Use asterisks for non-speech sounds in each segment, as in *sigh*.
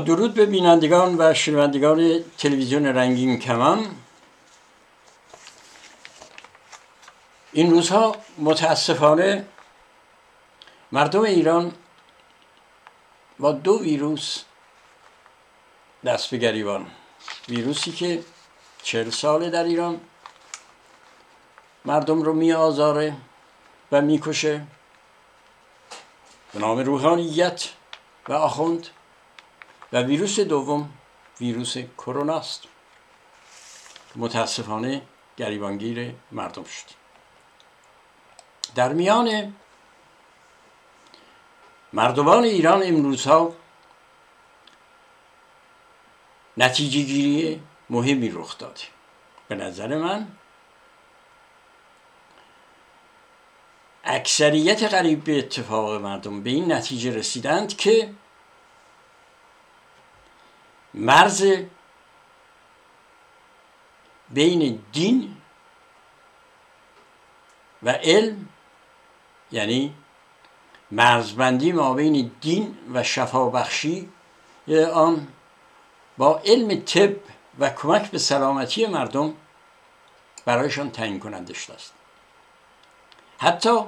درود به بینندگان و شنوندگان تلویزیون رنگین کمان. این روزها متاسفانه مردم ایران با دو ویروس دست به گریبان. ویروسی که چهل ساله در ایران مردم رو می آزاره و می‌کشه. به نام روحانیت و آخوند و ویروس دوم ویروس کرونا است متاسفانه گریبانگیر مردم شد در میان مردمان ایران امروزها نتیجه گیری مهمی رخ داده. به نظر من اکثریت قریب به اتفاق مردم به این نتیجه رسیدند که مرز بین دین و علم یعنی مرزبندی ما بین دین و شفابخشی آن با علم طب و کمک به سلامتی مردم برایشان تعیین کننده شده است. حتی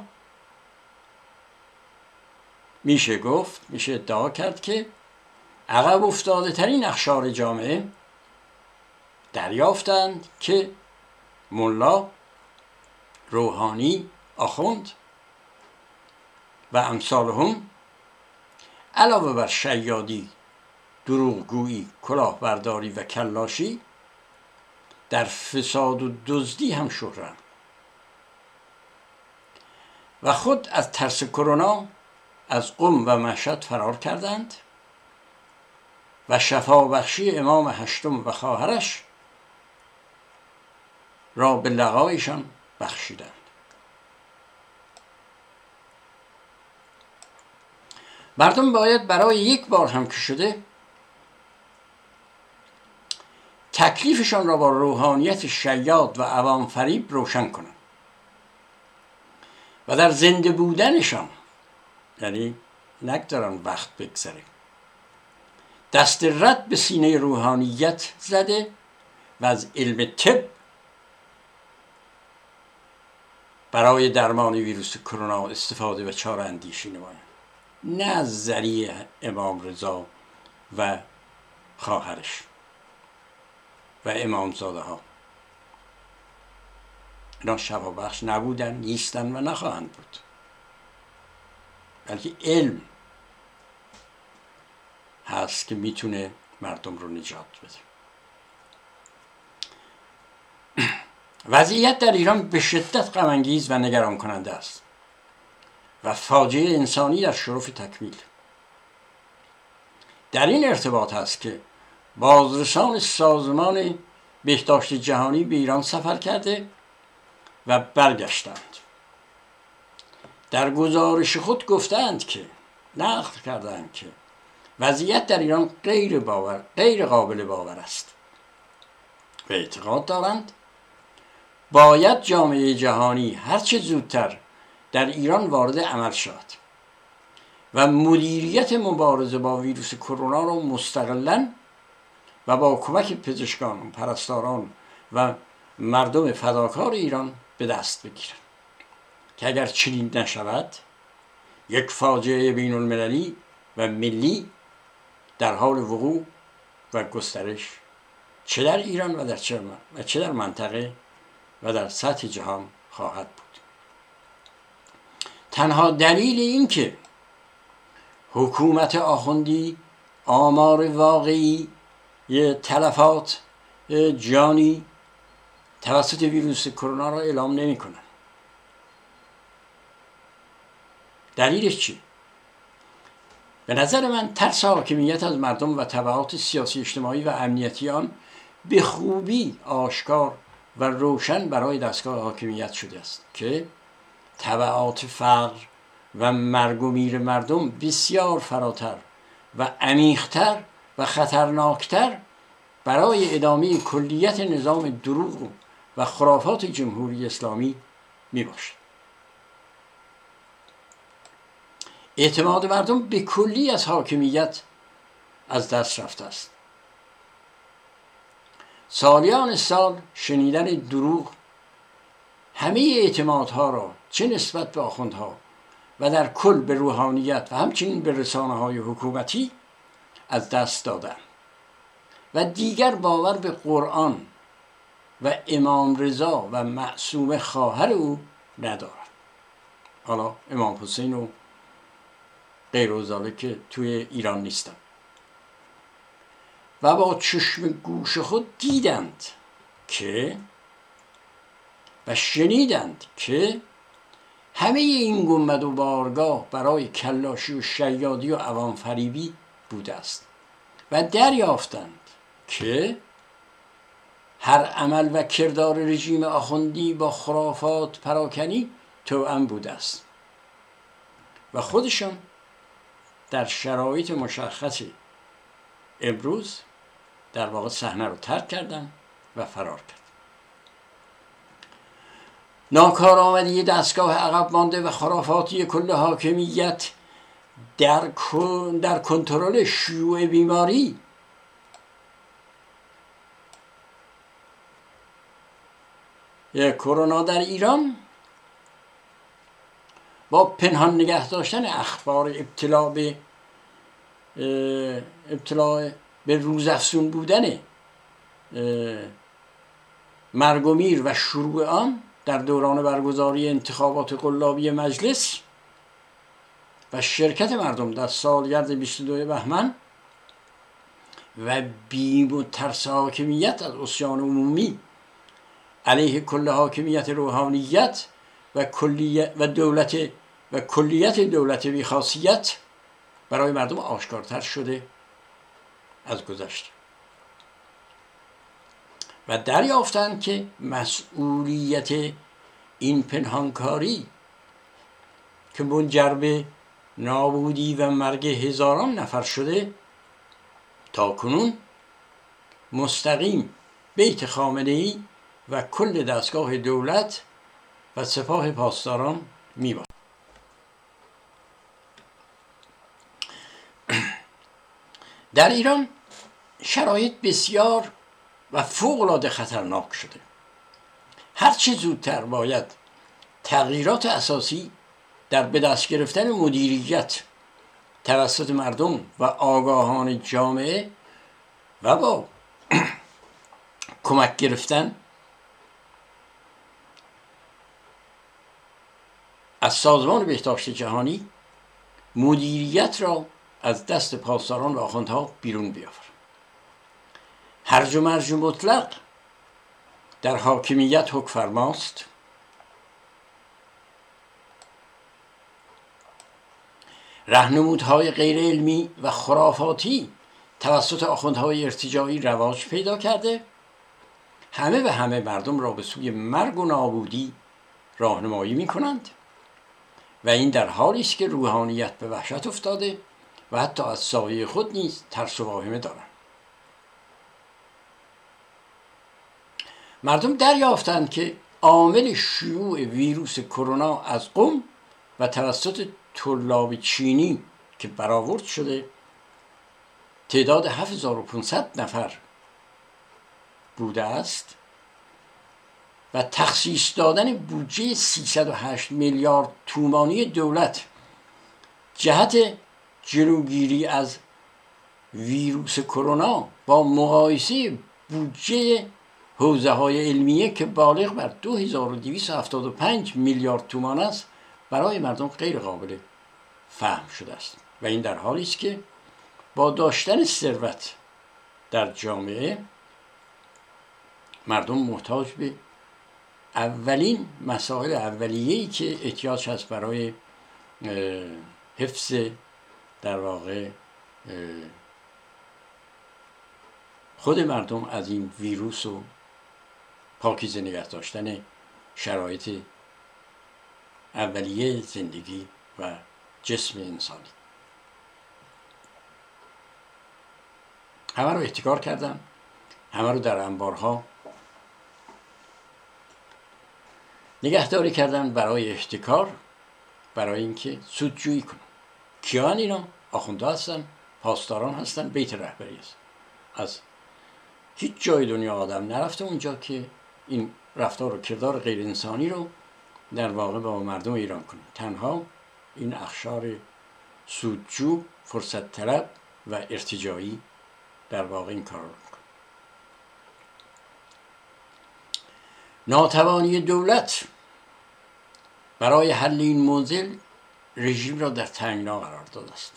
میشه گفت میشه ادعا کرد که عقب افتاده ترین اخشار جامعه دریافتند که ملا روحانی آخوند و امثالهم علاوه بر شیادی دروغگویی کلاهبرداری و کلاشی در فساد و دزدی هم شهرند. و خود از ترس کرونا از قم و مشهد فرار کردند. و شفابخشی امام هشتم و خواهرش را به لقایشان بخشیدند. مردم باید برای یک بار هم که شده تکلیفشان را با روحانیت شیاد و عوام فریب روشن کنند و در زنده بودنشان یعنی نگذارن وقت بگذره دست رد به سینه روحانیت زده و از علم طب برای درمان ویروس کرونا استفاده و چاره اندیشی نمایند نه از ذریع امام رضا و خواهرش و امامزاده ها اینا شفا بخش نبودن نیستن و نخواهند بود. بلکه علم هست که می‌تونه مردم رو نجات بده. وضعیت در ایران به شدت غمانگیز و نگران کننده است و فاجعه انسانی در شرف تکمیل. در این ارتباط است که بازرسان سازمان بهداشت جهانی به ایران سفر کرده و برگشتند. در گزارش خود گفتند که نقل کردند که وضعیت در ایران غیر, باور، غیر قابل باور است. و اعتقاد دارند. باید جامعه جهانی هرچه زودتر در ایران وارد عمل شود و مدیریت مبارزه با ویروس کرونا را مستقلا و با کمک پزشکان پرستاران و مردم فداکار ایران به دست بگیرند. که اگر چنین نشود یک فاجعه بین المللی و ملی در حال وقوع و گسترش چه در ایران و در چه, و چه در منطقه و در سطح جهان خواهد بود تنها دلیل این که حکومت آخوندی آمار واقعی تلفات جانی توسط ویروس کرونا را اعلام نمی کنن. دلیلش چی؟ به نظر من ترس حاکمیت از مردم و طبعات سیاسی اجتماعی و امنیتی آن به خوبی آشکار و روشن برای دستگاه حاکمیت شده است که طبعات فقر و مرگ و میر مردم بسیار فراتر و عمیقتر و خطرناکتر برای ادامه کلیت نظام دروغ و خرافات جمهوری اسلامی می باشد اعتماد مردم به کلی از حاکمیت از دست رفته است. سالیان سال شنیدن دروغ همه اعتمادها را چه نسبت به آخوندها و در کل به روحانیت و همچنین به رسانه های حکومتی از دست دادن. و دیگر باور به قرآن و امام رضا و معصوم خواهر او ندارد. حالا امام حسین و غیر که توی ایران نیستن و با چشم گوش خود دیدند که و شنیدند که همه این گمد و بارگاه برای کلاشی و شیادی و عوام فریبی بوده است و دریافتند که هر عمل و کردار رژیم آخوندی با خرافات پراکنی توأم بوده است. و خودشان در شرایط مشخصی. امروز در واقع صحنه رو ترک کردن و فرار کرد. ناکارآمدی دستگاه عقب مانده و خرافاتی کل حاکمیت در, در کنترل شیوع بیماری. کرونا در ایران با پنهان نگه داشتن اخبار ابتلا به ابتلا به روزافزون بودن مرگ و میر و شروع آن در دوران برگزاری انتخابات قلابی مجلس و شرکت مردم در سالگرد 22 بهمن و بیم و ترس حاکمیت از اسیان عمومی علیه کل حاکمیت روحانیت و کلیت و دولت و کلیت دولت بیخاصیت برای مردم آشکارتر شده از گذشته و دریافتند که مسئولیت این پنهانکاری که منجر به نابودی و مرگ هزاران نفر شده تا کنون مستقیم بیت خامنه ای و کل دستگاه دولت و سپاه پاسداران می در ایران شرایط بسیار و فوقالعاده خطرناک شده. هرچه زودتر باید تغییرات اساسی در به دست گرفتن مدیریت توسط مردم و آگاهان جامعه و با *clears throat* کمک گرفتن از سازمان بهداشت جهانی مدیریت را از دست پاسداران و آخوندها بیرون بیاور هرج و مرج مطلق در حاکمیت حکم فرماست. رهنمودهای غیر علمی و خرافاتی توسط آخوندهای ارتجاعی رواج پیدا کرده. همه و همه مردم را به سوی مرگ و نابودی راهنمایی می کنند و این در حالی است که روحانیت به وحشت افتاده و حتی از سایه خود نیز ترس و واهمه دارند مردم دریافتند که عامل شیوع ویروس کرونا از قم و توسط طلاب چینی که برآورد شده تعداد 7500 نفر بوده است. و تخصیص دادن بودجه 308 میلیارد تومانی دولت. جهت جلوگیری از ویروس کرونا با مقایسه بودجه حوزه های علمیه که بالغ بر 2275 میلیارد تومان است برای مردم غیر قابل فهم شده است. و این در حالی است که با داشتن ثروت در جامعه مردم محتاج به اولین مسائل اولیه‌ای که احتیاج هست برای حفظ در واقع خود مردم از این ویروس و پاکیزه نگه داشتن شرایط اولیه زندگی و جسم انسانی. همه رو احتکار کردن همه رو در انبارها نگهداری کردن برای احتکار برای اینکه سودجویی کنن. کیان اینا آخونده هستن پاسداران هستن بیت رهبری است از هیچ جای دنیا آدم نرفته اونجا که این رفتار و کردار غیر انسانی رو در واقع با مردم ایران کنه. تنها این اخشار سودجو فرصت طلب و ارتجایی در واقع این کار رو ناتوانی دولت برای حل این موزل رژیم را در تنگنا قرار داده است.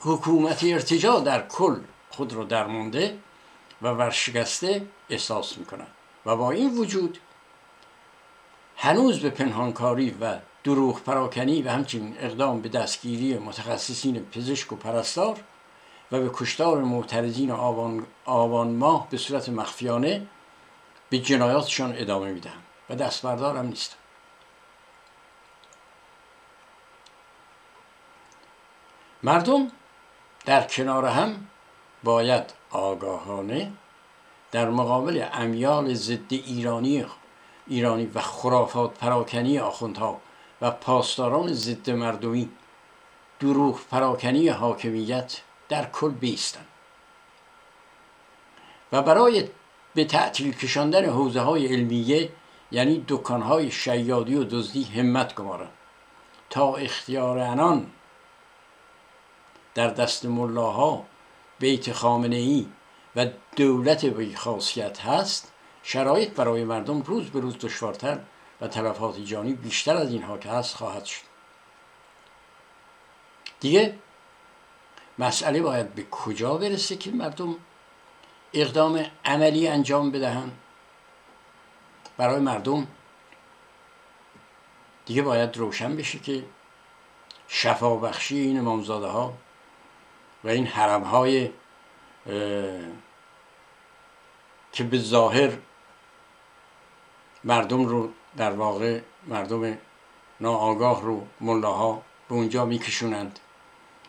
حکومت ارتجا در کل خود را درمانده و ورشکسته احساس می‌کنند و با این وجود هنوز به پنهانکاری و دروغ پراکنی و همچنین اقدام به دستگیری متخصصین پزشک و پرستار و به کشتار معترضین آوان, آوان ماه به صورت مخفیانه به جنایاتشان ادامه می‌دهند و دستبردار هم نیستن مردم در کنار هم باید آگاهانه در مقابل امیال ضد ایرانی ایرانی و خرافات پراکنی آخوندها و پاسداران ضد مردمی دروغ پراکنی حاکمیت در کل بیستن. و برای به تعطیل کشاندن حوزه های علمیه یعنی دکانهای شیادی و دزدی همت گمارند تا اختیار انان در دست ملاها بیت خامنه ای و دولت بی خاصیت هست شرایط برای مردم روز به روز دشوارتر و تلفات جانی بیشتر از اینها که هست خواهد شد. دیگه مسئله باید به کجا برسه که مردم اقدام عملی انجام بدهند برای مردم دیگه باید روشن بشه که شفا بخشی این امامزاده ها و این حرم های که به ظاهر مردم رو در واقع مردم ناآگاه رو ملاها به اونجا میکشونند.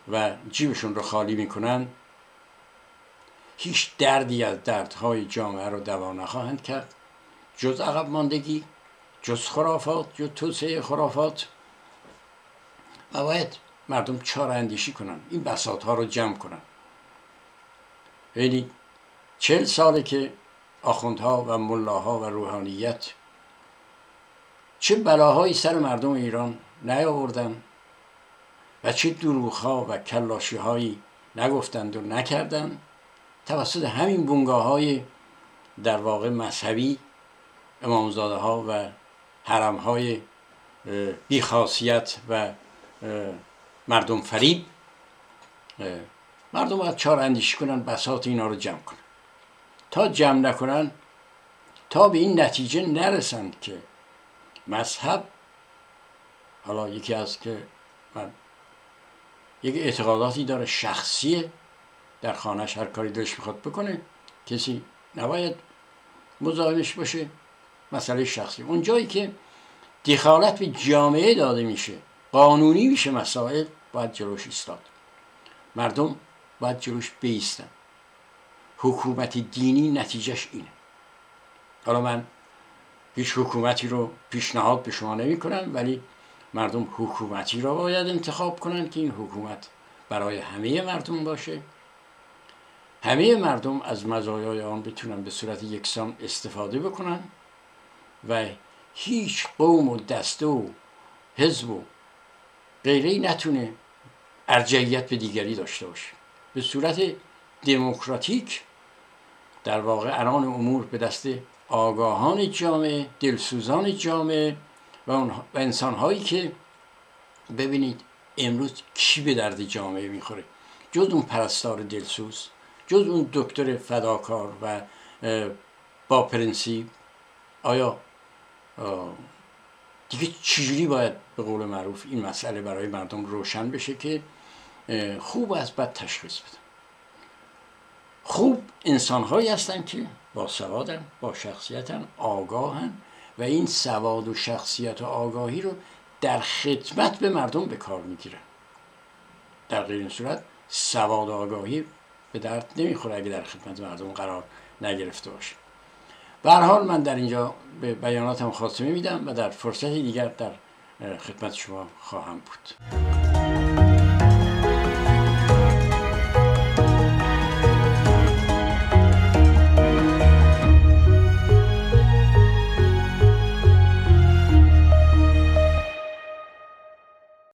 و جیبشون رو خالی می‌کنند هیچ دردی از دردهای جامعه رو دوا نخواهند کرد. جز عقب ماندگی جز خرافات جز توسعه خرافات. و باید مردم چار اندیشی کنن این بساط ها رو جمع کنن. یعنی چل ساله که آخوندها و ملاها و روحانیت چه بلاهایی سر مردم ایران نیاوردن و چه دروغها و کلاشی هایی نگفتند و نکردند. توسط همین بونگاه های در واقع مذهبی امامزاده ها و حرم های بیخاصیت و مردم فریب مردم باید چهار اندیشی کنن بساط اینا رو جمع کنن. تا جمع نکنن تا به این نتیجه نرسند که مذهب حالا یکی از که من یک اعتقاداتی داره شخصیه در خانهش هر کاری دلش می‌خواد بکنه کسی نباید مزاحمش باشه مسئله شخصی. اون جایی که دخالت به جامعه داده میشه قانونی میشه مسائل باید جلوش ایستاد. مردم باید جلوش بیستن. حکومت دینی نتیجهش اینه. حالا من هیچ حکومتی رو پیشنهاد به شما نمی کنم ولی مردم حکومتی را باید انتخاب کنند که این حکومت برای همه مردم باشه. همه مردم از مزایای آن بتونن به صورت یکسان استفاده بکنن و هیچ قوم و دسته و حزب و غیره نتونه ارجعیت به دیگری داشته باشه. به صورت دموکراتیک در واقع انان امور به دست آگاهان جامعه دلسوزان جامعه و, انسان هایی که ببینید امروز کی به درد جامعه می‌خوره؟ جز اون پرستار دلسوز جز اون دکتر فداکار و با پرنسیب آیا دیگه چجوری باید به قول معروف این مسئله برای مردم روشن بشه که خوب از بد تشخیص بدن؟ خوب انسان هایی هستن که با سوادن با شخصیتن آگاهن و این سواد و شخصیت و آگاهی رو در خدمت به مردم به کار می‌گیرن در غیر این صورت سواد و آگاهی به درد نمی‌خوره اگه در خدمت مردم قرار نگرفته باشه. به حال من در اینجا به بیاناتم خاتمه میدم و در فرصتی دیگر در خدمت شما خواهم بود.